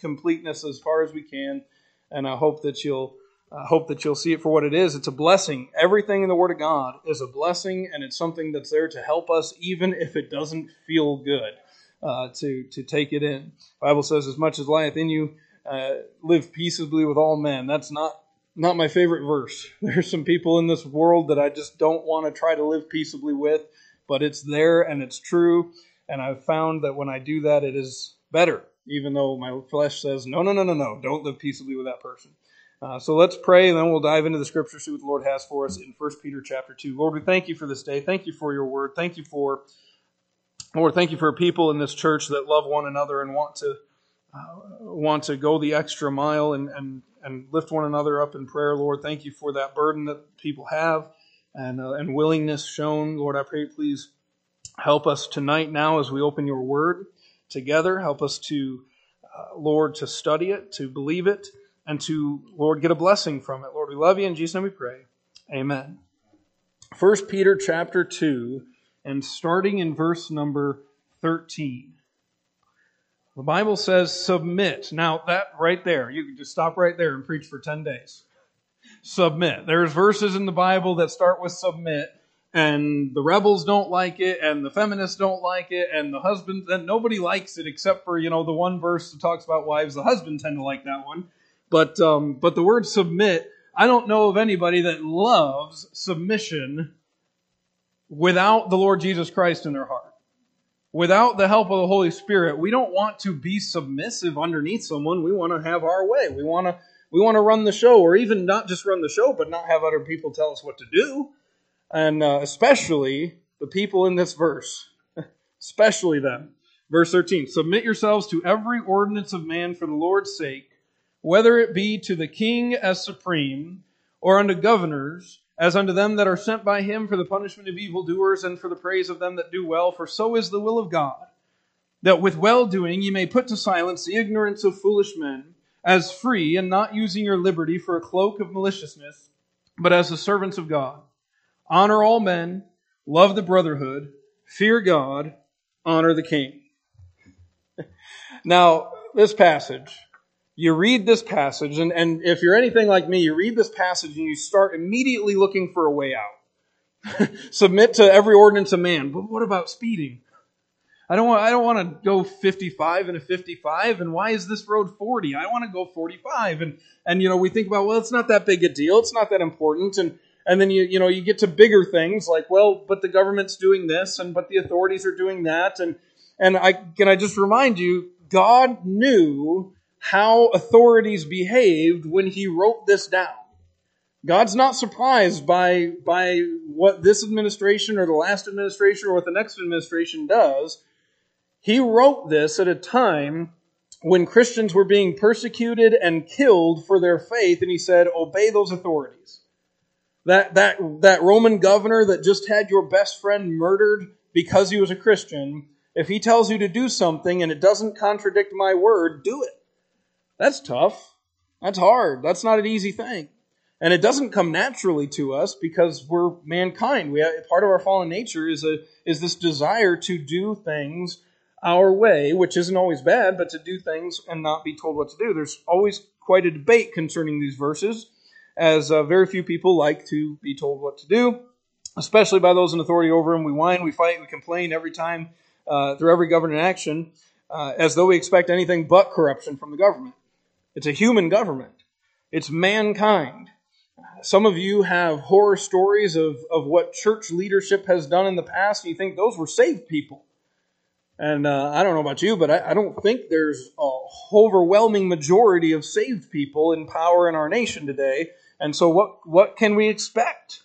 completeness as far as we can, and I hope that you'll I hope that you'll see it for what it is. It's a blessing. Everything in the Word of God is a blessing, and it's something that's there to help us, even if it doesn't feel good, uh, to to take it in. The Bible says, "As much as lieth in you, uh, live peaceably with all men." That's not not my favorite verse. There's some people in this world that I just don't want to try to live peaceably with, but it's there and it's true. And I've found that when I do that, it is better, even though my flesh says, "No, no, no, no, no! Don't live peaceably with that person." Uh, so let's pray, and then we'll dive into the scripture, see what the Lord has for us in 1 Peter chapter 2. Lord, we thank you for this day. Thank you for your word. Thank you for, Lord, thank you for people in this church that love one another and want to uh, want to go the extra mile and, and, and lift one another up in prayer, Lord. Thank you for that burden that people have and, uh, and willingness shown. Lord, I pray, please help us tonight now as we open your word together. Help us to, uh, Lord, to study it, to believe it and to, Lord, get a blessing from it. Lord, we love you. In Jesus' name we pray. Amen. 1 Peter chapter 2, and starting in verse number 13. The Bible says, submit. Now, that right there, you can just stop right there and preach for 10 days. Submit. There's verses in the Bible that start with submit, and the rebels don't like it, and the feminists don't like it, and the husbands, and nobody likes it except for, you know, the one verse that talks about wives. The husbands tend to like that one. But um, but the word submit, I don't know of anybody that loves submission without the Lord Jesus Christ in their heart. Without the help of the Holy Spirit, we don't want to be submissive underneath someone. We want to have our way. We want to we want to run the show, or even not just run the show, but not have other people tell us what to do. And uh, especially the people in this verse, especially them. Verse 13 Submit yourselves to every ordinance of man for the Lord's sake whether it be to the king as supreme, or unto governors, as unto them that are sent by him for the punishment of evildoers and for the praise of them that do well, for so is the will of God, that with well doing ye may put to silence the ignorance of foolish men, as free, and not using your liberty for a cloak of maliciousness, but as the servants of God. Honor all men, love the brotherhood, fear God, honor the king. now, this passage you read this passage, and, and if you're anything like me, you read this passage and you start immediately looking for a way out. Submit to every ordinance of man. But what about speeding? I don't want I don't want to go 55 and a 55 and why is this road 40? I want to go 45 and and you know we think about well it's not that big a deal. It's not that important and and then you you know you get to bigger things like well but the government's doing this and but the authorities are doing that and and I can I just remind you God knew how authorities behaved when he wrote this down. God's not surprised by, by what this administration or the last administration or what the next administration does. He wrote this at a time when Christians were being persecuted and killed for their faith, and he said, Obey those authorities. That, that, that Roman governor that just had your best friend murdered because he was a Christian, if he tells you to do something and it doesn't contradict my word, do it. That's tough. That's hard. That's not an easy thing. And it doesn't come naturally to us because we're mankind. We have, part of our fallen nature is a is this desire to do things our way, which isn't always bad, but to do things and not be told what to do. There's always quite a debate concerning these verses, as uh, very few people like to be told what to do, especially by those in authority over them. We whine, we fight, we complain every time uh, through every government action, uh, as though we expect anything but corruption from the government. It's a human government. It's mankind. Some of you have horror stories of, of what church leadership has done in the past, and you think those were saved people. And uh, I don't know about you, but I, I don't think there's a overwhelming majority of saved people in power in our nation today. And so, what, what can we expect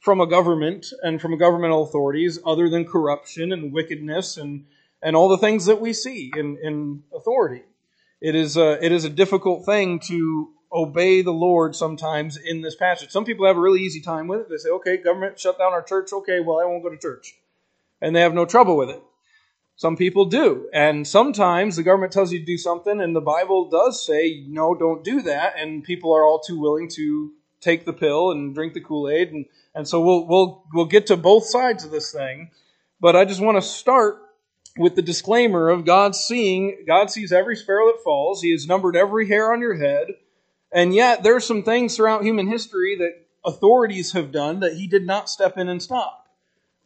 from a government and from governmental authorities other than corruption and wickedness and, and all the things that we see in, in authority? It is a, it is a difficult thing to obey the Lord sometimes in this passage. Some people have a really easy time with it. They say, okay, government shut down our church. Okay, well, I won't go to church. And they have no trouble with it. Some people do. And sometimes the government tells you to do something, and the Bible does say, no, don't do that. And people are all too willing to take the pill and drink the Kool Aid. And, and so we'll, we'll, we'll get to both sides of this thing. But I just want to start with the disclaimer of God seeing, God sees every sparrow that falls. He has numbered every hair on your head. And yet, there are some things throughout human history that authorities have done that he did not step in and stop.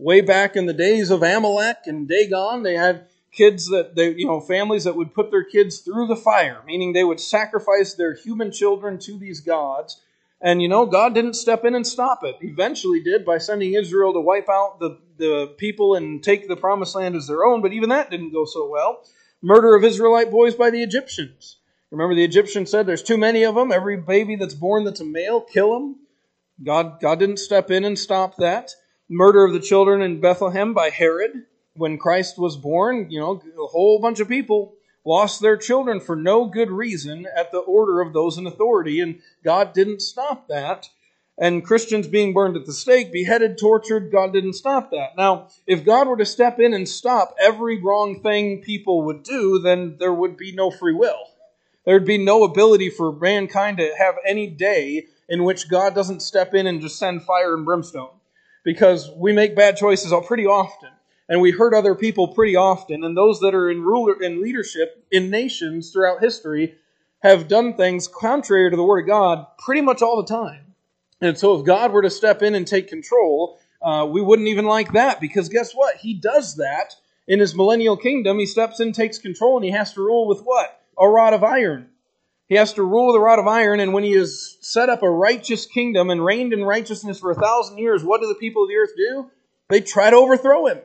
Way back in the days of Amalek and Dagon, they had kids that they, you know, families that would put their kids through the fire, meaning they would sacrifice their human children to these gods. And you know, God didn't step in and stop it. Eventually did by sending Israel to wipe out the, the people and take the promised land as their own, but even that didn't go so well. Murder of Israelite boys by the Egyptians. Remember the Egyptians said there's too many of them. Every baby that's born that's a male, kill them. God, God didn't step in and stop that. Murder of the children in Bethlehem by Herod when Christ was born, you know, a whole bunch of people lost their children for no good reason at the order of those in authority, and God didn't stop that. And Christians being burned at the stake, beheaded, tortured, God didn't stop that. Now, if God were to step in and stop every wrong thing people would do, then there would be no free will. There'd be no ability for mankind to have any day in which God doesn't step in and just send fire and brimstone. Because we make bad choices pretty often and we hurt other people pretty often. And those that are in ruler in leadership in nations throughout history have done things contrary to the Word of God pretty much all the time. And so, if God were to step in and take control, uh, we wouldn't even like that because guess what? He does that in his millennial kingdom. He steps in, takes control, and he has to rule with what? A rod of iron. He has to rule with a rod of iron, and when he has set up a righteous kingdom and reigned in righteousness for a thousand years, what do the people of the earth do? They try to overthrow him.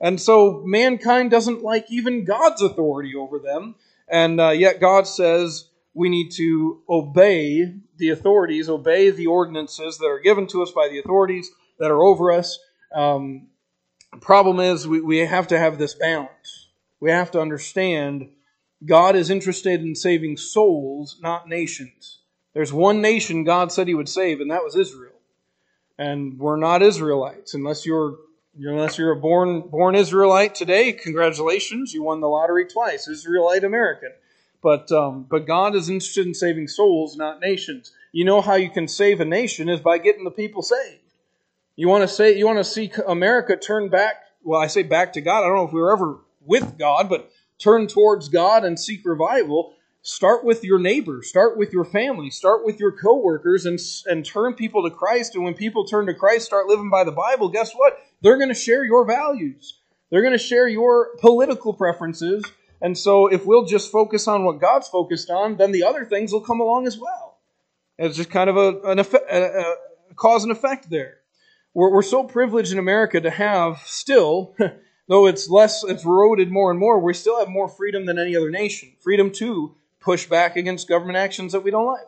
And so mankind doesn't like even God's authority over them. And uh, yet God says we need to obey the authorities, obey the ordinances that are given to us by the authorities that are over us. Um, problem is we, we have to have this balance. We have to understand God is interested in saving souls, not nations. There's one nation God said he would save, and that was Israel. And we're not Israelites unless you're Unless you're a born born Israelite today, congratulations, you won the lottery twice, Israelite American. But um, but God is interested in saving souls, not nations. You know how you can save a nation is by getting the people saved. You want to say you want to see America turn back. Well, I say back to God. I don't know if we were ever with God, but turn towards God and seek revival. Start with your neighbor, start with your family, start with your coworkers, and, and turn people to Christ. And when people turn to Christ, start living by the Bible, guess what? They're going to share your values. They're going to share your political preferences. And so if we'll just focus on what God's focused on, then the other things will come along as well. It's just kind of a, an effect, a, a cause and effect there. We're, we're so privileged in America to have still, though it's less, it's eroded more and more, we still have more freedom than any other nation. Freedom to push back against government actions that we don't like.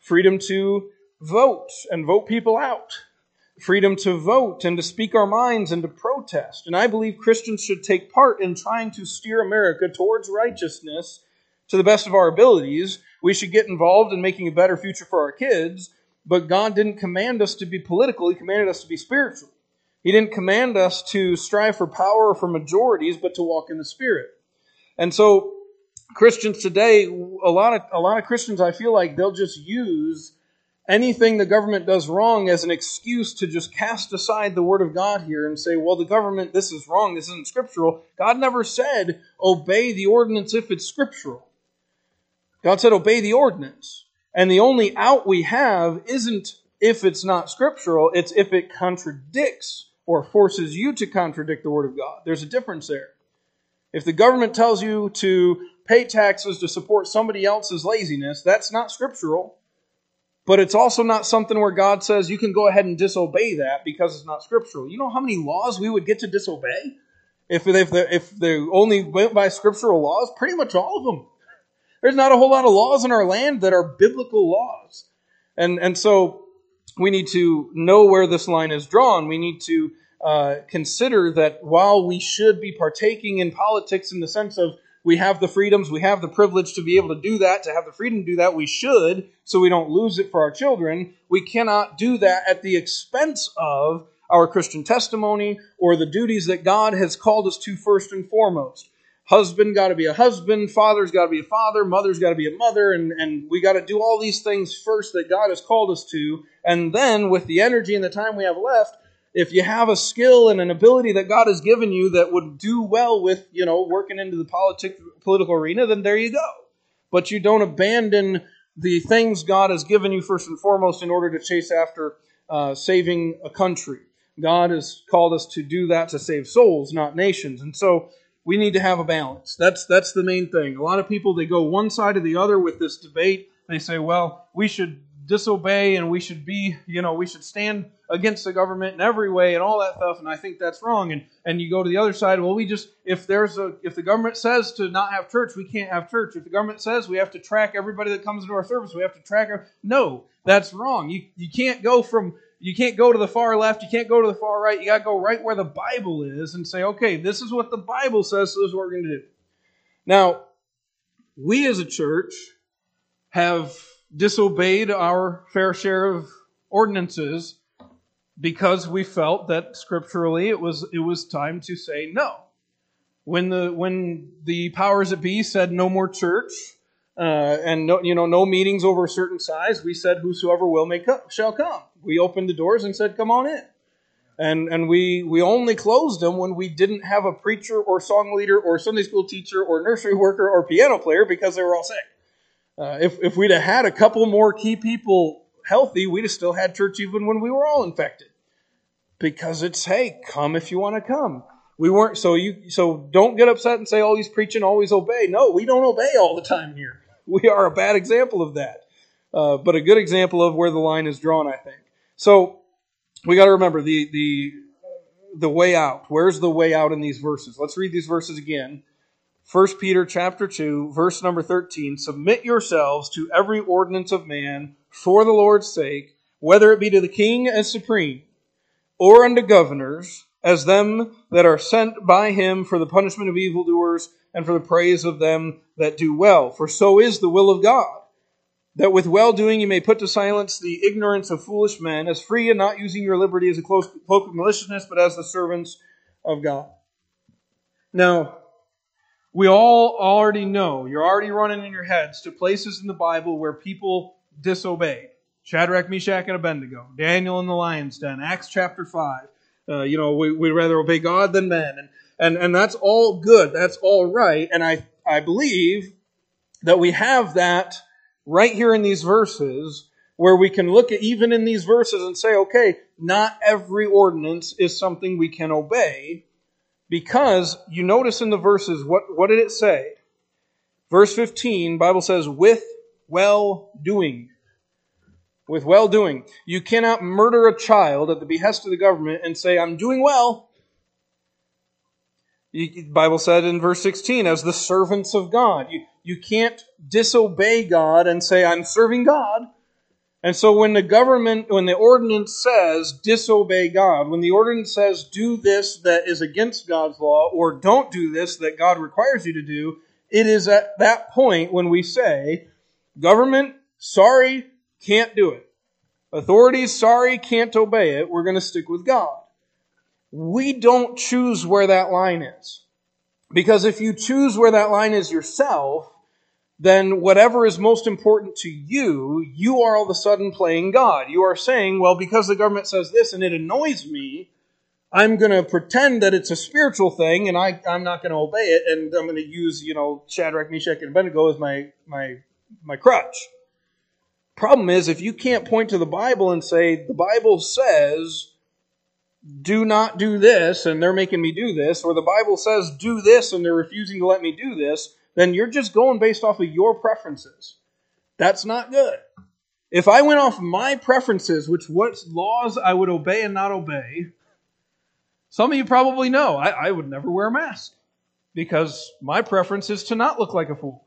Freedom to vote and vote people out. Freedom to vote and to speak our minds and to protest. And I believe Christians should take part in trying to steer America towards righteousness to the best of our abilities. We should get involved in making a better future for our kids, but God didn't command us to be political, He commanded us to be spiritual. He didn't command us to strive for power or for majorities, but to walk in the Spirit. And so Christians today, a lot of a lot of Christians, I feel like they'll just use anything the government does wrong as an excuse to just cast aside the word of God here and say, well, the government, this is wrong, this isn't scriptural. God never said obey the ordinance if it's scriptural. God said obey the ordinance. And the only out we have isn't if it's not scriptural, it's if it contradicts or forces you to contradict the word of God. There's a difference there. If the government tells you to pay taxes to support somebody else's laziness, that's not scriptural. But it's also not something where God says you can go ahead and disobey that because it's not scriptural. You know how many laws we would get to disobey? If, if, the, if they only went by scriptural laws? Pretty much all of them. There's not a whole lot of laws in our land that are biblical laws. And, and so we need to know where this line is drawn. We need to uh, consider that while we should be partaking in politics in the sense of we have the freedoms, we have the privilege to be able to do that, to have the freedom to do that. We should, so we don't lose it for our children. We cannot do that at the expense of our Christian testimony or the duties that God has called us to first and foremost. Husband got to be a husband, father's got to be a father, mother's got to be a mother, and, and we got to do all these things first that God has called us to. And then, with the energy and the time we have left, if you have a skill and an ability that God has given you that would do well with, you know, working into the politic, political arena, then there you go. But you don't abandon the things God has given you first and foremost in order to chase after uh, saving a country. God has called us to do that to save souls, not nations. And so we need to have a balance. That's that's the main thing. A lot of people they go one side or the other with this debate. They say, well, we should disobey and we should be, you know, we should stand against the government in every way and all that stuff. And I think that's wrong. And and you go to the other side. Well, we just if there's a if the government says to not have church, we can't have church. If the government says we have to track everybody that comes into our service, we have to track. Our, no, that's wrong. You you can't go from you can't go to the far left, you can't go to the far right. You got to go right where the Bible is and say, okay, this is what the Bible says, so this is what we're going to do. Now, we as a church have disobeyed our fair share of ordinances because we felt that scripturally it was it was time to say no. When the when the powers that be said no more church uh, and no you know no meetings over a certain size, we said whosoever will may come, shall come. We opened the doors and said come on in. And and we we only closed them when we didn't have a preacher or song leader or Sunday school teacher or nursery worker or piano player because they were all sick. Uh, if, if we'd have had a couple more key people healthy, we'd have still had church even when we were all infected. Because it's, hey, come if you want to come. We weren't, so you, so don't get upset and say, oh, he's preaching, always obey. No, we don't obey all the time here. We are a bad example of that. Uh, but a good example of where the line is drawn, I think. So, we got to remember the, the, the way out. Where's the way out in these verses? Let's read these verses again. 1 Peter chapter 2, verse number 13, submit yourselves to every ordinance of man for the Lord's sake, whether it be to the king as supreme, or unto governors, as them that are sent by him for the punishment of evildoers and for the praise of them that do well. For so is the will of God, that with well doing you may put to silence the ignorance of foolish men, as free and not using your liberty as a cloak of maliciousness, but as the servants of God. Now, we all already know, you're already running in your heads to places in the Bible where people disobeyed. Shadrach, Meshach, and Abednego, Daniel in the lion's den, Acts chapter 5. Uh, you know, we, we'd rather obey God than men. And, and, and that's all good. That's all right. And I, I believe that we have that right here in these verses where we can look at even in these verses and say, okay, not every ordinance is something we can obey because you notice in the verses, what, what did it say? Verse 15, Bible says, with well doing. With well doing. You cannot murder a child at the behest of the government and say, I'm doing well. The Bible said in verse 16, as the servants of God. You, you can't disobey God and say, I'm serving God. And so when the government, when the ordinance says disobey God, when the ordinance says do this that is against God's law, or don't do this that God requires you to do, it is at that point when we say, government, sorry, can't do it. Authorities, sorry, can't obey it. We're going to stick with God. We don't choose where that line is. Because if you choose where that line is yourself, then whatever is most important to you, you are all of a sudden playing God. You are saying, well, because the government says this and it annoys me, I'm going to pretend that it's a spiritual thing and I, I'm not going to obey it and I'm going to use, you know, Shadrach, Meshach, and Abednego as my, my, my crutch. Problem is, if you can't point to the Bible and say, the Bible says, do not do this and they're making me do this, or the Bible says, do this and they're refusing to let me do this, then you're just going based off of your preferences. That's not good. If I went off my preferences, which what laws I would obey and not obey, some of you probably know I, I would never wear a mask because my preference is to not look like a fool.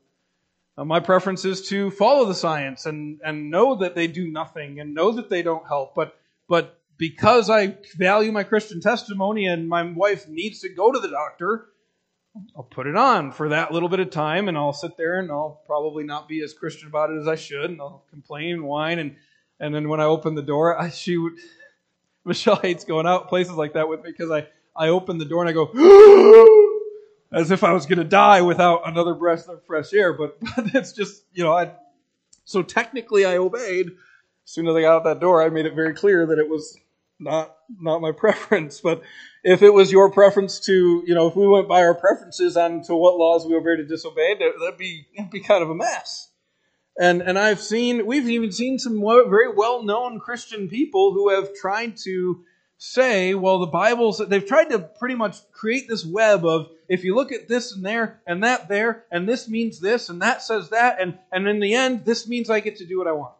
Uh, my preference is to follow the science and, and know that they do nothing and know that they don't help. But, but because I value my Christian testimony and my wife needs to go to the doctor, I'll put it on for that little bit of time and I'll sit there and I'll probably not be as Christian about it as I should and I'll complain and whine and and then when I open the door, I shoot Michelle hates going out places like that with me because I, I open the door and I go as if I was going to die without another breath of fresh air. But, but just, you know, I, so technically I obeyed. As soon as I got out that door, I made it very clear that it was not not my preference. But if it was your preference to, you know, if we went by our preferences on to what laws we were to disobey, that'd be that'd be kind of a mess. And and I've seen we've even seen some very well known Christian people who have tried to say, well, the Bible's they've tried to pretty much create this web of if you look at this and there and that there and this means this and that says that and and in the end this means I get to do what I want.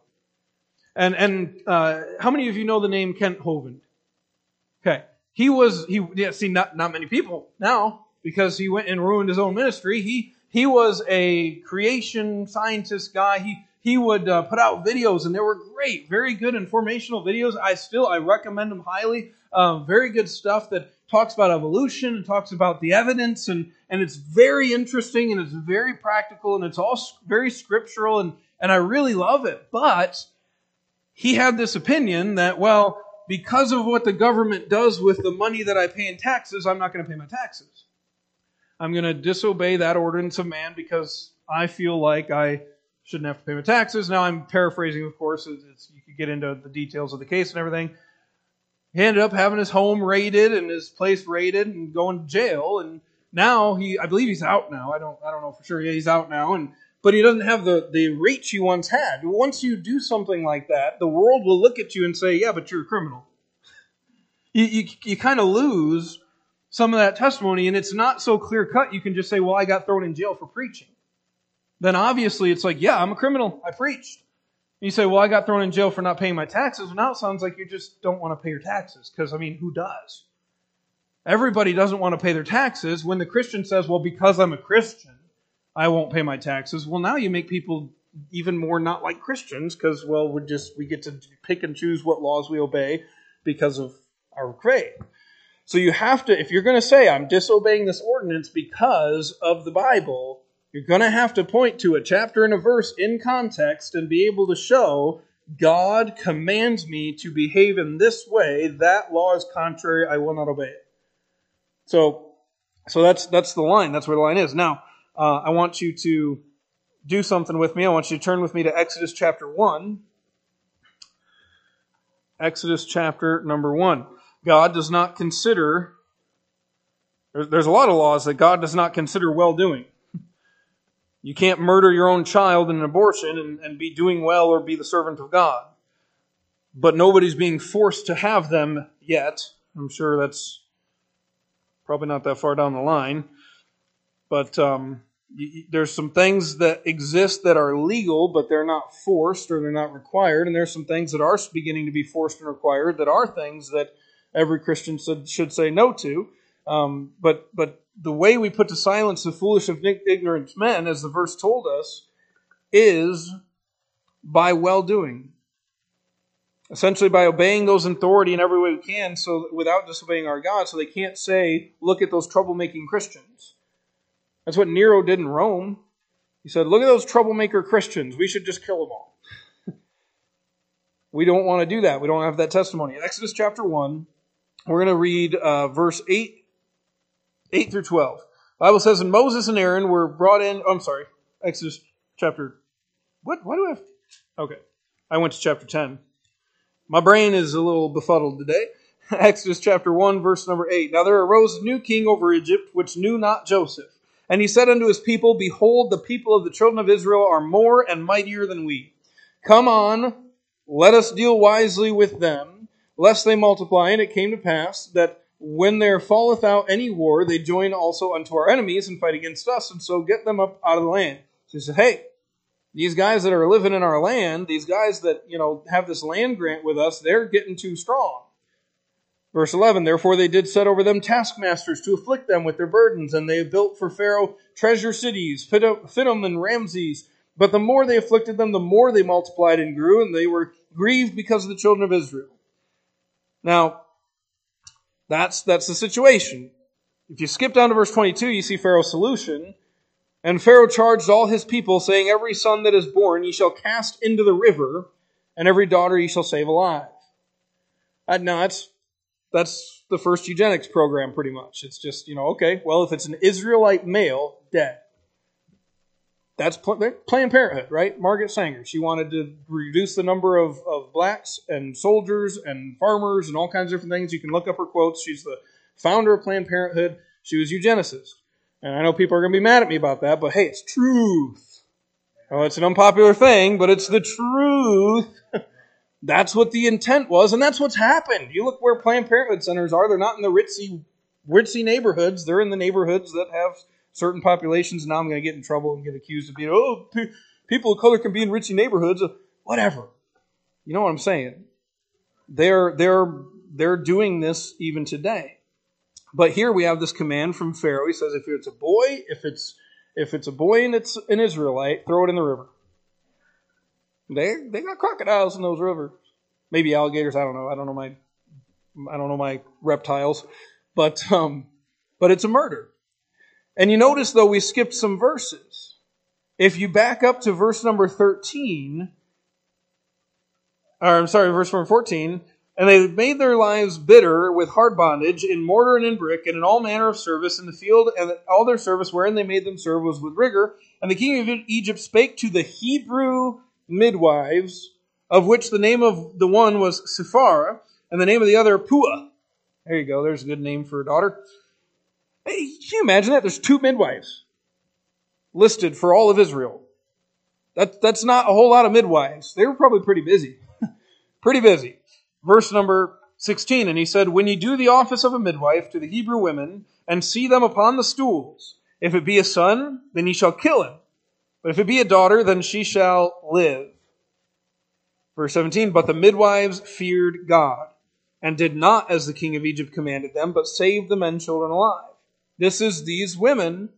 And and uh, how many of you know the name Kent Hovind? Okay, he was he yeah see not not many people now because he went and ruined his own ministry. He he was a creation scientist guy. He he would uh, put out videos and they were great, very good informational videos. I still I recommend them highly. Um, very good stuff that talks about evolution and talks about the evidence and and it's very interesting and it's very practical and it's all very scriptural and and I really love it. But he had this opinion that, well, because of what the government does with the money that I pay in taxes, I'm not going to pay my taxes. I'm going to disobey that ordinance of man because I feel like I shouldn't have to pay my taxes. Now, I'm paraphrasing, of course. It's, you could get into the details of the case and everything. He ended up having his home raided and his place raided and going to jail. And now he, I believe he's out now. I don't, I don't know for sure. Yeah, he's out now. And but he doesn't have the, the reach he once had. Once you do something like that, the world will look at you and say, yeah, but you're a criminal. You, you, you kind of lose some of that testimony, and it's not so clear cut. You can just say, well, I got thrown in jail for preaching. Then obviously it's like, yeah, I'm a criminal. I preached. You say, well, I got thrown in jail for not paying my taxes. Well, now it sounds like you just don't want to pay your taxes. Because, I mean, who does? Everybody doesn't want to pay their taxes. When the Christian says, well, because I'm a Christian, I won't pay my taxes. Well, now you make people even more not like Christians because, well, we just we get to pick and choose what laws we obey because of our faith. So you have to, if you're going to say I'm disobeying this ordinance because of the Bible, you're going to have to point to a chapter and a verse in context and be able to show God commands me to behave in this way. That law is contrary. I will not obey it. So, so that's that's the line. That's where the line is. Now, uh, I want you to do something with me. I want you to turn with me to Exodus chapter 1. Exodus chapter number 1. God does not consider, there's a lot of laws that God does not consider well doing. You can't murder your own child in an abortion and, and be doing well or be the servant of God. But nobody's being forced to have them yet. I'm sure that's probably not that far down the line. But um, there's some things that exist that are legal, but they're not forced or they're not required. And there's some things that are beginning to be forced and required that are things that every Christian should, should say no to. Um, but but the way we put to silence the foolish and ignorant men, as the verse told us, is by well doing. Essentially, by obeying those in authority in every way we can, so without disobeying our God, so they can't say, "Look at those troublemaking Christians." That's what Nero did in Rome. He said, Look at those troublemaker Christians. We should just kill them all. we don't want to do that. We don't have that testimony. In Exodus chapter 1, we're going to read uh, verse 8, 8 through 12. The Bible says, And Moses and Aaron were brought in. Oh, I'm sorry. Exodus chapter. What? Why do I have. Okay. I went to chapter 10. My brain is a little befuddled today. Exodus chapter 1, verse number 8. Now there arose a new king over Egypt, which knew not Joseph. And he said unto his people, Behold, the people of the children of Israel are more and mightier than we. Come on, let us deal wisely with them, lest they multiply. And it came to pass that when there falleth out any war, they join also unto our enemies and fight against us, and so get them up out of the land. So he said, Hey, these guys that are living in our land, these guys that, you know, have this land grant with us, they're getting too strong. Verse 11, therefore they did set over them taskmasters to afflict them with their burdens, and they built for Pharaoh treasure cities, Pithom and Ramses. But the more they afflicted them, the more they multiplied and grew, and they were grieved because of the children of Israel. Now, that's, that's the situation. If you skip down to verse 22, you see Pharaoh's solution. And Pharaoh charged all his people, saying, Every son that is born ye shall cast into the river, and every daughter ye shall save alive. Uh, now, that's that's the first eugenics program, pretty much. It's just, you know, okay, well, if it's an Israelite male, dead. that's Planned Parenthood, right? Margaret Sanger. She wanted to reduce the number of, of blacks and soldiers and farmers and all kinds of different things. You can look up her quotes. She's the founder of Planned Parenthood. She was eugenicist. And I know people are going to be mad at me about that, but hey, it's truth. Well, it's an unpopular thing, but it's the truth. that's what the intent was, and that's what's happened. You look where Planned Parenthood centers are, they're not in the ritzy, ritzy neighborhoods. They're in the neighborhoods that have certain populations. And now I'm going to get in trouble and get accused of being, oh, people of color can be in ritzy neighborhoods. Uh, whatever. You know what I'm saying? They're, they're, they're doing this even today. But here we have this command from Pharaoh. He says, if it's a boy, if it's if it's a boy and it's an Israelite, throw it in the river. They they got crocodiles in those rivers. Maybe alligators. I don't know. I don't know my I don't know my reptiles, but um, but it's a murder. And you notice, though, we skipped some verses. If you back up to verse number 13, or I'm sorry, verse number 14, and they made their lives bitter with hard bondage in mortar and in brick and in all manner of service in the field, and all their service wherein they made them serve was with rigor. And the king of Egypt spake to the Hebrew midwives, of which the name of the one was Shiphrah, and the name of the other Puah. There you go, there's a good name for a daughter. Hey, can you imagine that? There's two midwives listed for all of Israel. That, that's not a whole lot of midwives. They were probably pretty busy. pretty busy. Verse number 16, and he said, When ye do the office of a midwife to the Hebrew women, and see them upon the stools, if it be a son, then ye shall kill him. But if it be a daughter, then she shall live. Verse 17, But the midwives feared God, and did not as the king of Egypt commanded them, but saved the men children alive. This is these women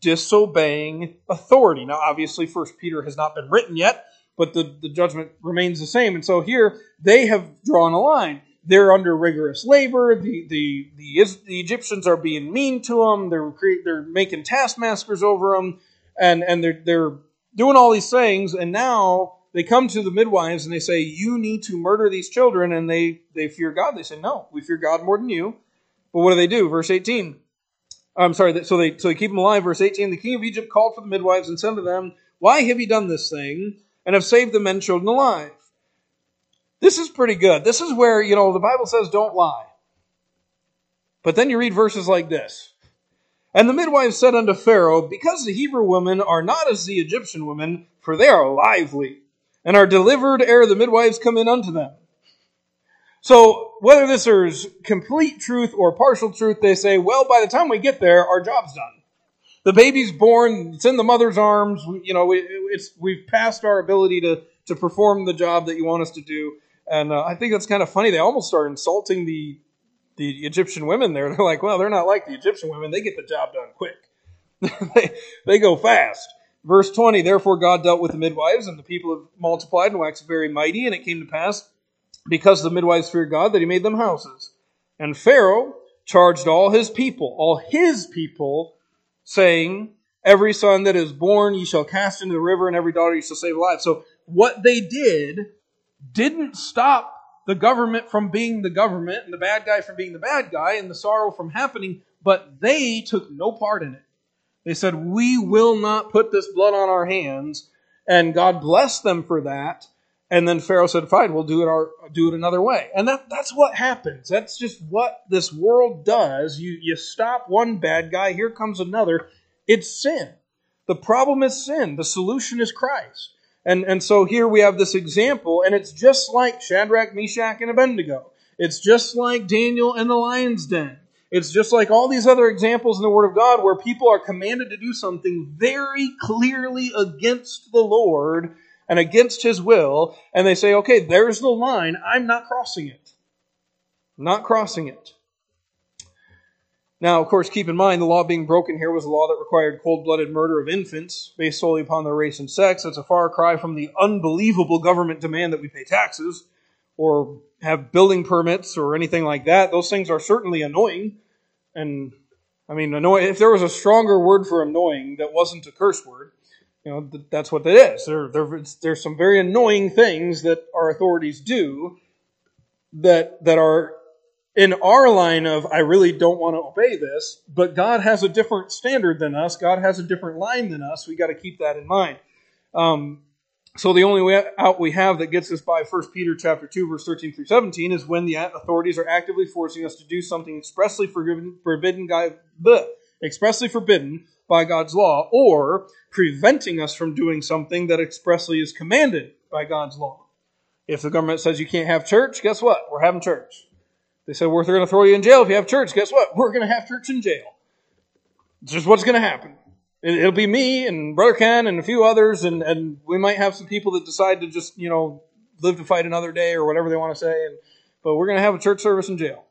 disobeying authority. Now, obviously, First Peter has not been written yet, but the, the judgment remains the same. And so here they have drawn a line. They're under rigorous labor. The, the, the, the Egyptians are being mean to them. They're, they're making taskmasters over them. And, and they're, they're doing all these things. And now they come to the midwives and they say, You need to murder these children. And they, they fear God. They say, No, we fear God more than you. But what do they do? Verse 18 I'm sorry. So they so they keep them alive. Verse 18: The king of Egypt called for the midwives and said to them, "Why have you done this thing and have saved the men children alive?" This is pretty good. This is where you know the Bible says don't lie. But then you read verses like this. And the midwife said unto Pharaoh, Because the Hebrew women are not as the Egyptian women, for they are lively, and are delivered ere the midwives come in unto them. So whether this is complete truth or partial truth, they say, well, by the time we get there, our job's done. The baby's born, it's in the mother's arms, you know, it's, we've passed our ability to, to perform the job that you want us to do. And uh, I think that's kind of funny. They almost start insulting the, the Egyptian women there. They're like, well, they're not like the Egyptian women. They get the job done quick. they, they go fast. Verse 20, therefore God dealt with the midwives, and the people have multiplied and waxed very mighty, and it came to pass because the midwives feared God, that he made them houses. And Pharaoh charged all his people, all his people, saying, Every son that is born ye shall cast into the river, and every daughter ye shall save alive. So what they did didn't stop the government from being the government and the bad guy from being the bad guy and the sorrow from happening, but they took no part in it. They said, We will not put this blood on our hands. And God blessed them for that. And then Pharaoh said, "Fine, we'll do it our do it another way." And that that's what happens. That's just what this world does. You you stop one bad guy, here comes another. It's sin. The problem is sin. The solution is Christ. And and so here we have this example, and it's just like Shadrach, Meshach, and Abednego. It's just like Daniel and the lion's den. It's just like all these other examples in the Word of God where people are commanded to do something very clearly against the Lord and against his will, and they say, okay, there's the line. I'm not crossing it. not crossing it. Now, of course, keep in mind the law being broken here was a law that required cold blooded murder of infants based solely upon their race and sex. That's a far cry from the unbelievable government demand that we pay taxes or have building permits or anything like that. Those things are certainly annoying. And I mean, annoy- if there was a stronger word for annoying that wasn't a curse word, you know, that's what it is. There, there, there's some very annoying things that our authorities do that, that are in our line of, I really don't want to obey this, but God has a different standard than us. God has a different line than us. We got to keep that in mind. Um, so the only way out we have that gets us by 1 Peter chapter 2 verse 13 through 17 is when the authorities are actively forcing us to do something expressly forbidden, forbidden bleh, expressly forbidden by God's law or preventing us from doing something that expressly is commanded by God's law. If the government says you can't have church, guess what? We're having church. They said, we're going to throw you in jail if you have church. Guess what? We're going to have church in jail. It's just what's going to happen. It'll be me and Brother Ken and a few others, and, and we might have some people that decide to just, you know, live to fight another day or whatever they want to say. And, but we're going to have a church service in jail.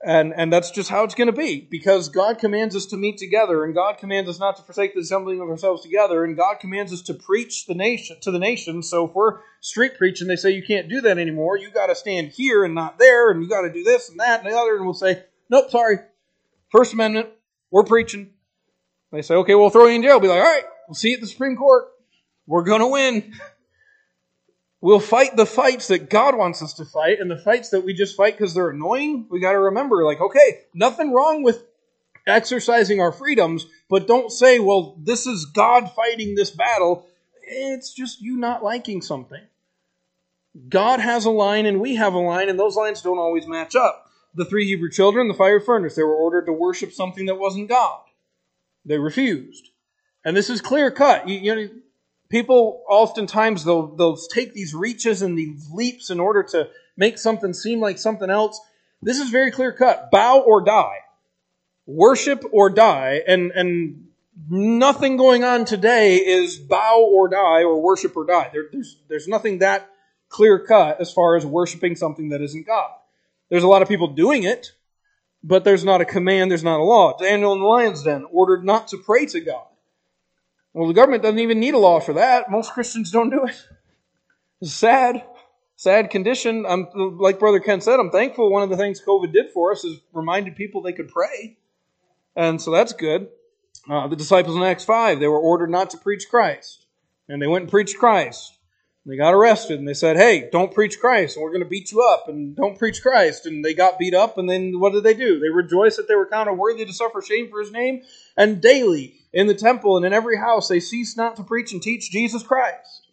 And, and that's just how it's going to be because God commands us to meet together and God commands us not to forsake the assembling of ourselves together and God commands us to preach the nation to the nation. So if we're street preaching, they say you can't do that anymore. You got to stand here and not there and you got to do this and that and the other. And we'll say, nope, sorry. First Amendment, we're preaching. They say, okay, we'll throw you in jail. Be like, all right, we'll see you at the Supreme Court. We're going to win. We'll fight the fights that God wants us to fight, and the fights that we just fight because they're annoying. We got to remember, like, okay, nothing wrong with exercising our freedoms, but don't say, well, this is God fighting this battle. It's just you not liking something. God has a line and we have a line, and those lines don't always match up. The three Hebrew children, the fire furnace, they were ordered to worship something that wasn't God. They refused. And this is clear cut. You, you know, people oftentimes they'll, they'll take these reaches and these leaps in order to make something seem like something else. This is very clear cut. Bow or die. Worship or die. And, and nothing going on today is bow or die or worship or die. There, there's, there's nothing that clear cut as far as worshiping something that isn't God. There's a lot of people doing it, but there's not a command, there's not a law. Daniel in the lion's den ordered not to pray to God. Well, the government doesn't even need a law for that. Most Christians don't do it. It's sad, sad condition. I'm like Brother Ken said. I'm thankful. One of the things COVID did for us is reminded people they could pray, and so that's good. Uh, the disciples in Acts five they were ordered not to preach Christ, and they went and preached Christ. They got arrested and they said, Hey, don't preach Christ, and we're going to beat you up, and don't preach Christ. And they got beat up, and then what did they do? They rejoiced that they were counted worthy to suffer shame for his name, and daily in the temple and in every house they ceased not to preach and teach Jesus Christ.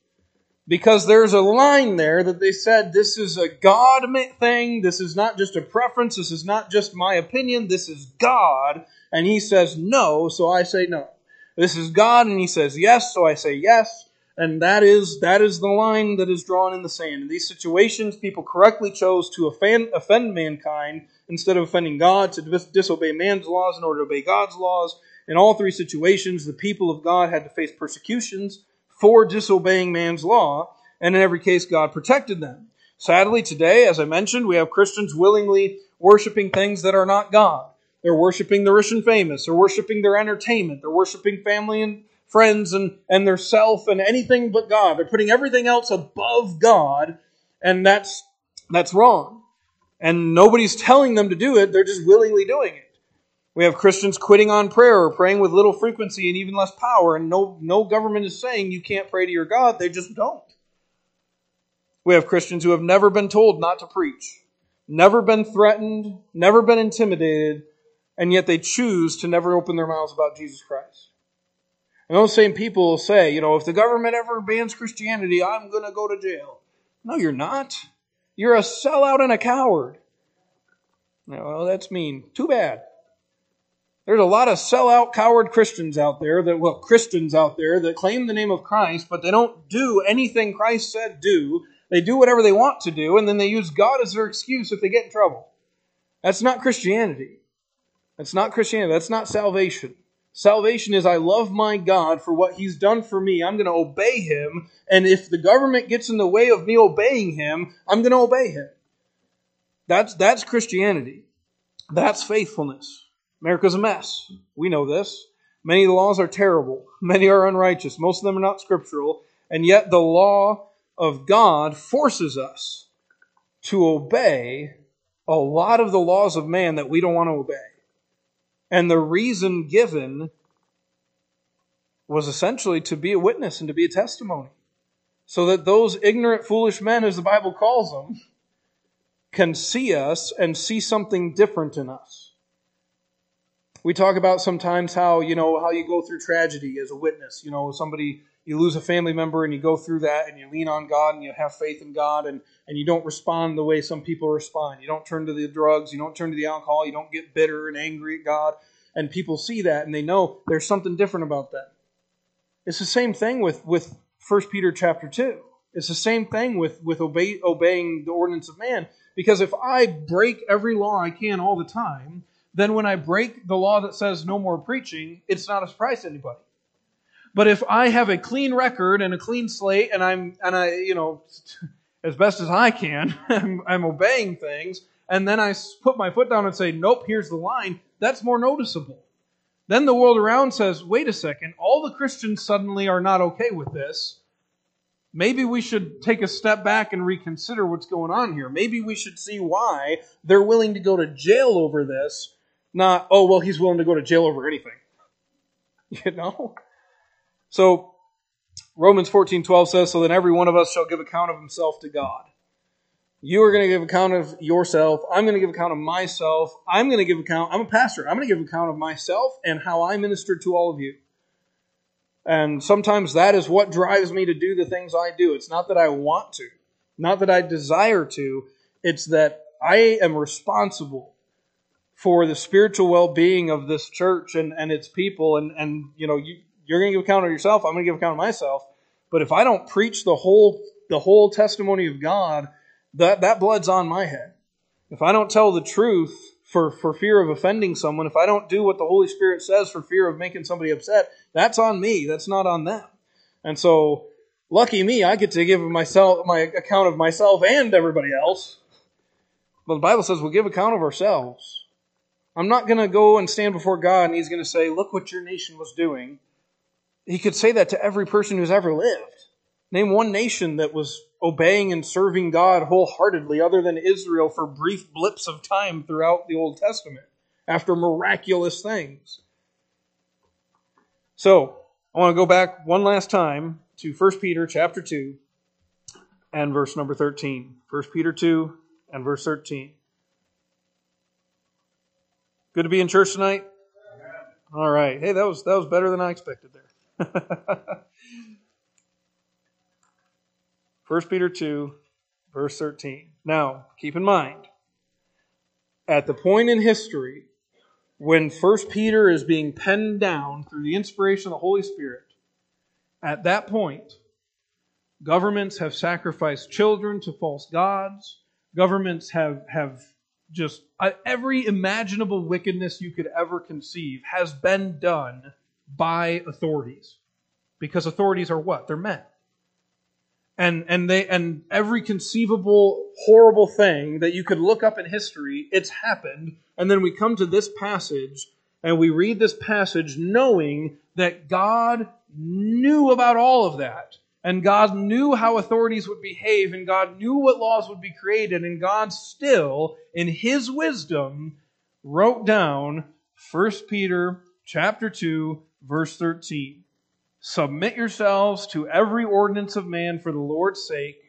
Because there's a line there that they said, This is a God thing, this is not just a preference, this is not just my opinion, this is God. And he says no, so I say no. This is God, and he says yes, so I say yes and that is that is the line that is drawn in the sand. In these situations, people correctly chose to offend, offend mankind instead of offending God, to dis- disobey man's laws in order to obey God's laws. In all three situations, the people of God had to face persecutions for disobeying man's law, and in every case, God protected them. Sadly, today, as I mentioned, we have Christians willingly worshiping things that are not God. They're worshiping the rich and famous. They're worshiping their entertainment. They're worshiping family and friends and, and their self and anything but God. They're putting everything else above God, and that's, that's wrong. And nobody's telling them to do it, they're just willingly doing it. We have Christians quitting on prayer or praying with little frequency and even less power, and no, no government is saying you can't pray to your God, they just don't. We have Christians who have never been told not to preach, never been threatened, never been intimidated, and yet they choose to never open their mouths about Jesus Christ. And those same people will say, you know, if the government ever bans Christianity, I'm going to go to jail. No, you're not. You're a sellout and a coward. Well, that's mean. Too bad. There's a lot of sellout, coward Christians out there that, well, Christians out there that claim the name of Christ, but they don't do anything Christ said do. They do whatever they want to do, and then they use God as their excuse if they get in trouble. That's not Christianity. That's not Christianity. That's not salvation. Salvation is I love my God for what he's done for me. I'm going to obey him. And if the government gets in the way of me obeying him, I'm going to obey him. That's, that's Christianity. That's faithfulness. America's a mess. We know this. Many of the laws are terrible. Many are unrighteous. Most of them are not scriptural. And yet the law of God forces us to obey a lot of the laws of man that we don't want to obey. And the reason given was essentially to be a witness and to be a testimony. So that those ignorant, foolish men, as the Bible calls them, can see us and see something different in us. We talk about sometimes how, you know, how you go through tragedy as a witness. You know, somebody, you lose a family member and you go through that and you lean on God and you have faith in God and, and you don't respond the way some people respond. You don't turn to the drugs, you don't turn to the alcohol, you don't get bitter and angry at God. And people see that and they know there's something different about that. It's the same thing with, with 1 Peter chapter 2. It's the same thing with, with obey, obeying the ordinance of man. Because if I break every law I can all the time, then when I break the law that says no more preaching, it's not a surprise to anybody. But if I have a clean record and a clean slate, and I'm and I, you know, as best as I can, I'm, I'm obeying things, and then I put my foot down and say, "Nope, here's the line." That's more noticeable. Then the world around says, "Wait a second, all the Christians suddenly are not okay with this." maybe we should take a step back and reconsider what's going on here. Maybe we should see why they're willing to go to jail over this, not, oh, well, he's willing to go to jail over anything. You know? So, Romans 14 12 says, So then every one of us shall give account of himself to God. You are going to give account of yourself. I'm going to give account of myself. I'm going to give account. I'm a pastor. I'm going to give account of myself and how I ministered to all of you. And sometimes that is what drives me to do the things I do. It's not that I want to, not that I desire to, it's that I am responsible for the spiritual well being of this church and, and its people. And, and you know, you, you're going to give account of yourself, I'm going to give account of myself. But if I don't preach the whole, the whole testimony of God, that, that blood's on my head. If I don't tell the truth, for, for fear of offending someone, if I don't do what the Holy Spirit says for fear of making somebody upset, that's on me. That's not on them. And so, lucky me, I get to give myself my account of myself and everybody else. But the Bible says we'll give account of ourselves. I'm not going to go and stand before God and He's going to say, Look what your nation was doing. He could say that to every person who's ever lived. Name one nation that was obeying and serving God wholeheartedly, other than Israel, for brief blips of time throughout the Old Testament after miraculous things. So, I want to go back one last time to 1 Peter chapter 2 and verse number 13. 1 Peter 2 and verse 13. Good to be in church tonight? All right. Hey, that was that was better than I expected there. 1 Peter 2, verse 13. Now, keep in mind, at the point in history when 1 Peter is being penned down through the inspiration of the Holy Spirit, at that point, governments have sacrificed children to false gods. Governments have, have just every imaginable wickedness you could ever conceive has been done by authorities. Because authorities are what? They're men and and they and every conceivable horrible thing that you could look up in history it's happened and then we come to this passage and we read this passage knowing that God knew about all of that and God knew how authorities would behave and God knew what laws would be created and God still in his wisdom wrote down 1 Peter chapter 2 verse 13 Submit yourselves to every ordinance of man for the Lord's sake,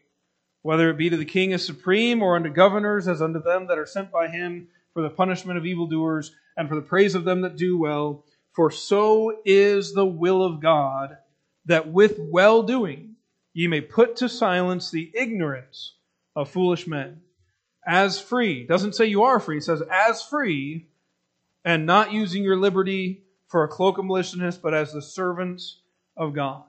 whether it be to the king as supreme or unto governors as unto them that are sent by him for the punishment of evildoers and for the praise of them that do well. For so is the will of God, that with well doing ye may put to silence the ignorance of foolish men. As free, doesn't say you are free, it says as free, and not using your liberty for a cloak of maliciousness, but as the servants of God.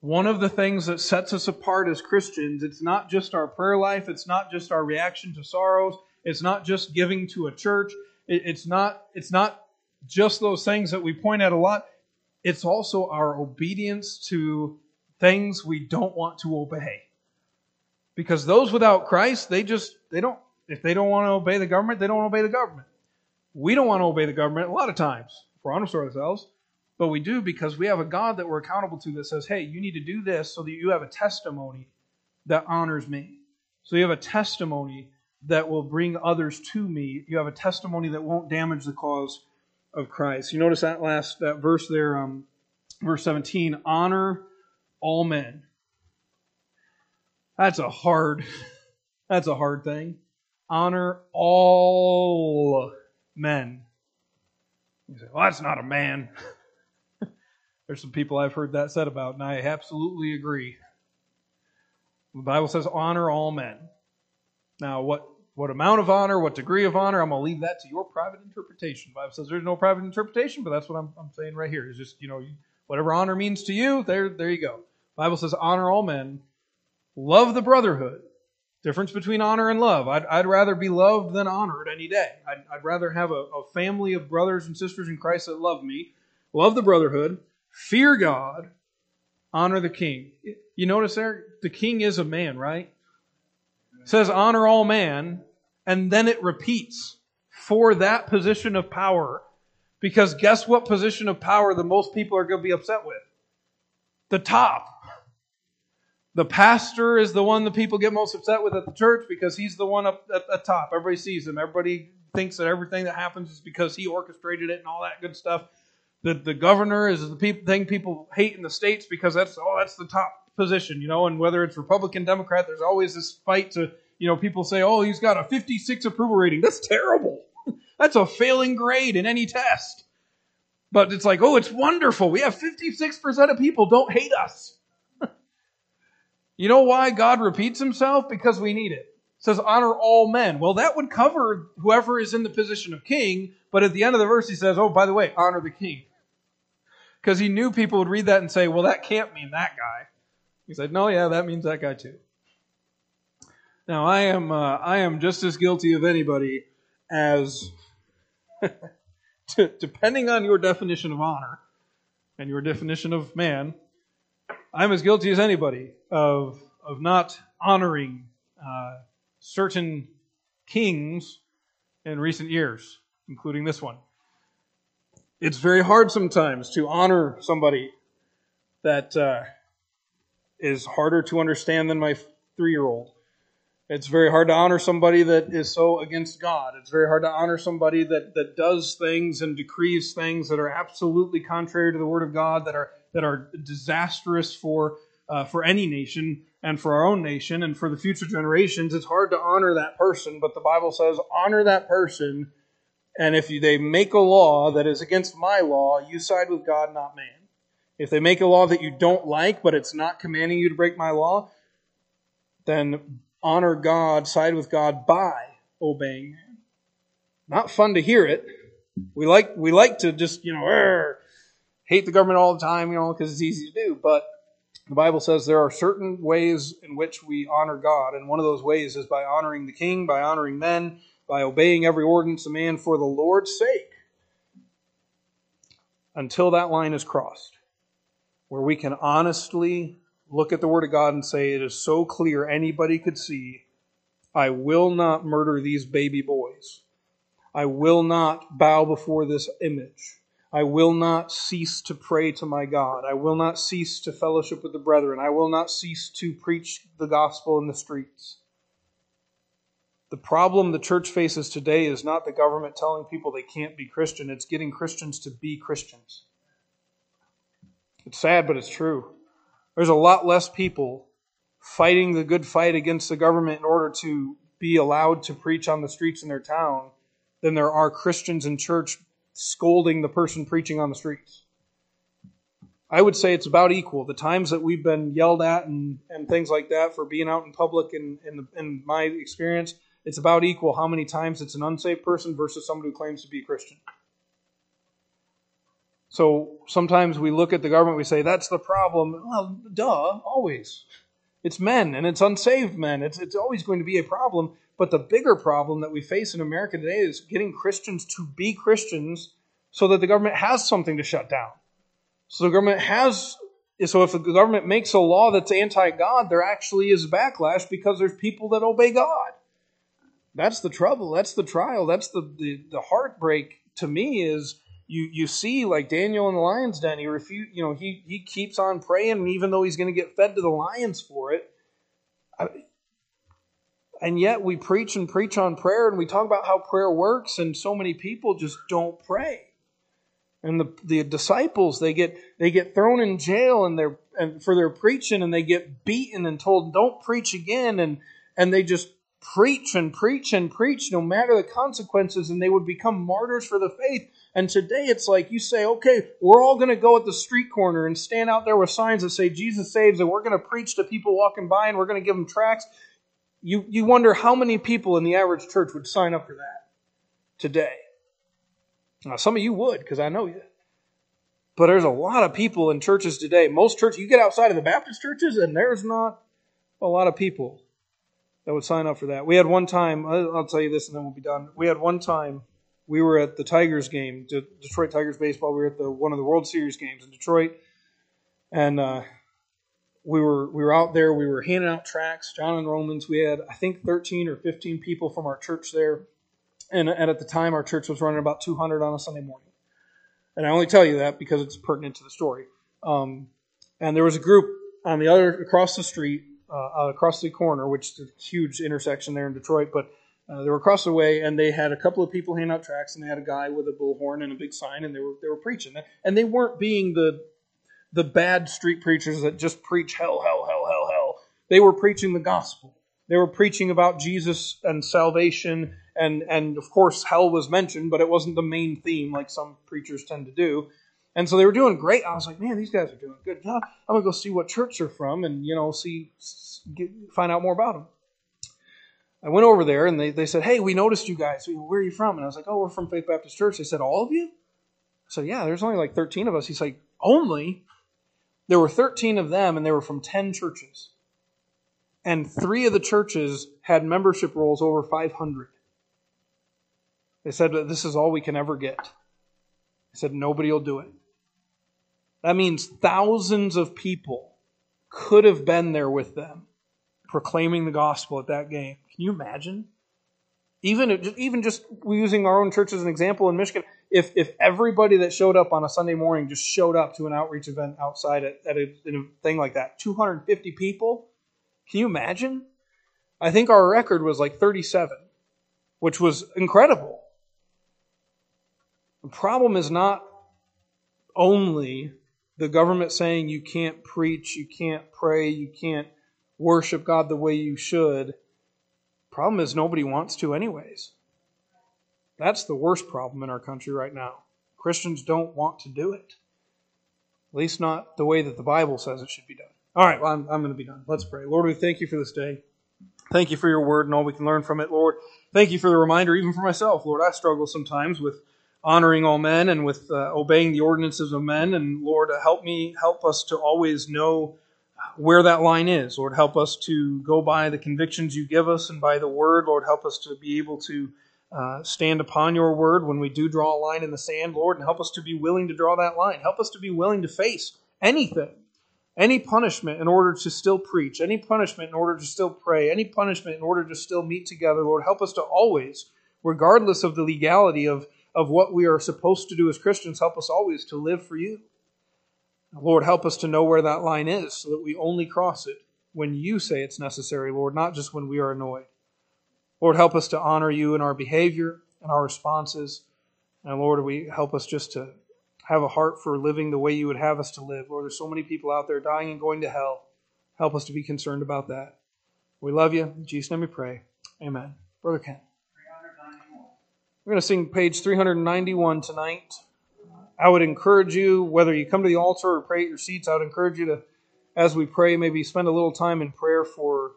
One of the things that sets us apart as Christians, it's not just our prayer life, it's not just our reaction to sorrows, it's not just giving to a church, it's not it's not just those things that we point at a lot. It's also our obedience to things we don't want to obey. Because those without Christ, they just they don't if they don't want to obey the government, they don't obey the government. We don't want to obey the government a lot of times, we're honest ourselves. But we do because we have a God that we're accountable to that says, hey, you need to do this so that you have a testimony that honors me. So you have a testimony that will bring others to me. You have a testimony that won't damage the cause of Christ. You notice that last that verse there, um, verse 17, honor all men. That's a hard, That's a hard thing. Honor all men. You say, well, that's not a man. There's some people I've heard that said about, and I absolutely agree. The Bible says, honor all men. Now, what, what amount of honor, what degree of honor, I'm going to leave that to your private interpretation. The Bible says there's no private interpretation, but that's what I'm, I'm saying right here. It's just, you know, whatever honor means to you, there, there you go. The Bible says, honor all men, love the brotherhood. Difference between honor and love. I'd, I'd rather be loved than honored any day. I'd, I'd rather have a, a family of brothers and sisters in Christ that love me, love the brotherhood, fear God, honor the king. You notice there, the king is a man, right? Says honor all man, and then it repeats for that position of power. Because guess what position of power the most people are going to be upset with? The top. The pastor is the one the people get most upset with at the church because he's the one up at the top. Everybody sees him. Everybody thinks that everything that happens is because he orchestrated it and all that good stuff. The, the governor is the people, thing people hate in the states because that's oh that's the top position, you know. And whether it's Republican, Democrat, there's always this fight to you know people say oh he's got a 56 approval rating. That's terrible. that's a failing grade in any test. But it's like oh it's wonderful. We have 56% of people don't hate us. You know why God repeats himself? Because we need it. it. says, honor all men. Well, that would cover whoever is in the position of king, but at the end of the verse he says, oh, by the way, honor the king. Because he knew people would read that and say, well, that can't mean that guy. He said, no, yeah, that means that guy too. Now, I am, uh, I am just as guilty of anybody as, depending on your definition of honor and your definition of man, I'm as guilty as anybody of, of not honoring uh, certain kings in recent years, including this one. It's very hard sometimes to honor somebody that uh, is harder to understand than my three year old. It's very hard to honor somebody that is so against God. It's very hard to honor somebody that, that does things and decrees things that are absolutely contrary to the Word of God, that are that are disastrous for uh, for any nation and for our own nation and for the future generations. It's hard to honor that person, but the Bible says honor that person. And if you, they make a law that is against my law, you side with God, not man. If they make a law that you don't like, but it's not commanding you to break my law, then honor God, side with God by obeying man. Not fun to hear it. We like we like to just you know er, hate the government all the time, you know, because it's easy to do. But the Bible says there are certain ways in which we honor God, and one of those ways is by honoring the king, by honoring men, by obeying every ordinance of man for the Lord's sake. Until that line is crossed, where we can honestly look at the Word of God and say, It is so clear anybody could see, I will not murder these baby boys. I will not bow before this image. I will not cease to pray to my God. I will not cease to fellowship with the brethren. I will not cease to preach the gospel in the streets. The problem the church faces today is not the government telling people they can't be Christian, it's getting Christians to be Christians. It's sad, but it's true. There's a lot less people fighting the good fight against the government in order to be allowed to preach on the streets in their town than there are Christians in church scolding the person preaching on the streets. I would say it's about equal. The times that we've been yelled at and, and things like that for being out in public, in, in, in my experience, it's about equal how many times it's an unsaved person versus somebody who claims to be a Christian. So sometimes we look at the government, we say, that's the problem. Well, duh, always. It's men, and it's unsaved men. It's, it's always going to be a problem. But the bigger problem that we face in America today is getting Christians to be Christians so that the government has something to shut down. So the government has, so if the government makes a law that's anti God, there actually is backlash because there's people that obey God. That's the trouble. That's the trial. That's the, the, the heartbreak to me is you you see like Daniel in the lion's den. He refuse, you know, he he keeps on praying, even though he's going to get fed to the lions for it, I, and yet we preach and preach on prayer and we talk about how prayer works and so many people just don't pray and the, the disciples they get they get thrown in jail and they're and for their preaching and they get beaten and told don't preach again and and they just preach and preach and preach no matter the consequences, and they would become martyrs for the faith. And today it's like you say, okay, we're all going to go at the street corner and stand out there with signs that say Jesus saves, and we're going to preach to people walking by, and we're going to give them tracts. You, you wonder how many people in the average church would sign up for that today. Now, some of you would, because I know you. But there's a lot of people in churches today. Most churches, you get outside of the Baptist churches, and there's not a lot of people that would sign up for that. We had one time, I'll tell you this and then we'll be done. We had one time, we were at the Tigers game, Detroit Tigers baseball. We were at the one of the World Series games in Detroit, and uh, we were we were out there. We were handing out tracts, John and Romans. We had I think 13 or 15 people from our church there, and, and at the time our church was running about 200 on a Sunday morning. And I only tell you that because it's pertinent to the story. Um, and there was a group on the other across the street uh, across the corner, which is a huge intersection there in Detroit, but uh, they were across the way, and they had a couple of people handing out tracts, and they had a guy with a bullhorn and a big sign, and they were they were preaching, and they weren't being the the bad street preachers that just preach hell, hell, hell, hell, hell. They were preaching the gospel. They were preaching about Jesus and salvation, and and of course hell was mentioned, but it wasn't the main theme like some preachers tend to do. And so they were doing great. I was like, man, these guys are doing good. Job. I'm gonna go see what church they're from, and you know, see, get, find out more about them. I went over there, and they, they said, hey, we noticed you guys. Where are you from? And I was like, oh, we're from Faith Baptist Church. They said, all of you? I said, yeah. There's only like 13 of us. He's like, only? There were 13 of them, and they were from 10 churches. And three of the churches had membership rolls over 500. They said, this is all we can ever get. They said, nobody will do it. That means thousands of people could have been there with them proclaiming the gospel at that game. Can you imagine? Even, even just using our own church as an example in Michigan, if, if everybody that showed up on a Sunday morning just showed up to an outreach event outside at, at a, a thing like that, 250 people, can you imagine? I think our record was like 37, which was incredible. The problem is not only the government saying you can't preach, you can't pray, you can't worship God the way you should. Problem is, nobody wants to, anyways. That's the worst problem in our country right now. Christians don't want to do it. At least not the way that the Bible says it should be done. All right, well, I'm, I'm going to be done. Let's pray. Lord, we thank you for this day. Thank you for your word and all we can learn from it, Lord. Thank you for the reminder, even for myself. Lord, I struggle sometimes with honoring all men and with uh, obeying the ordinances of men. And Lord, help me, help us to always know where that line is. Lord, help us to go by the convictions you give us and by the word. Lord, help us to be able to uh, stand upon your word when we do draw a line in the sand, Lord, and help us to be willing to draw that line. Help us to be willing to face anything, any punishment in order to still preach, any punishment in order to still pray, any punishment in order to still meet together. Lord, help us to always, regardless of the legality of of what we are supposed to do as Christians, help us always to live for you. Lord, help us to know where that line is so that we only cross it when you say it's necessary, Lord, not just when we are annoyed. Lord, help us to honor you in our behavior and our responses. And Lord, we help us just to have a heart for living the way you would have us to live. Lord, there's so many people out there dying and going to hell. Help us to be concerned about that. We love you. In Jesus' name we pray. Amen. Brother Ken. We're going to sing page 391 tonight. I would encourage you, whether you come to the altar or pray at your seats, I would encourage you to, as we pray, maybe spend a little time in prayer for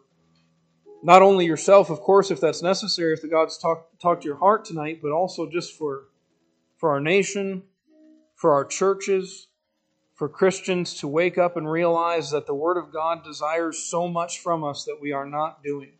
not only yourself, of course, if that's necessary, if the God's talked talk to your heart tonight, but also just for, for our nation, for our churches, for Christians to wake up and realize that the Word of God desires so much from us that we are not doing.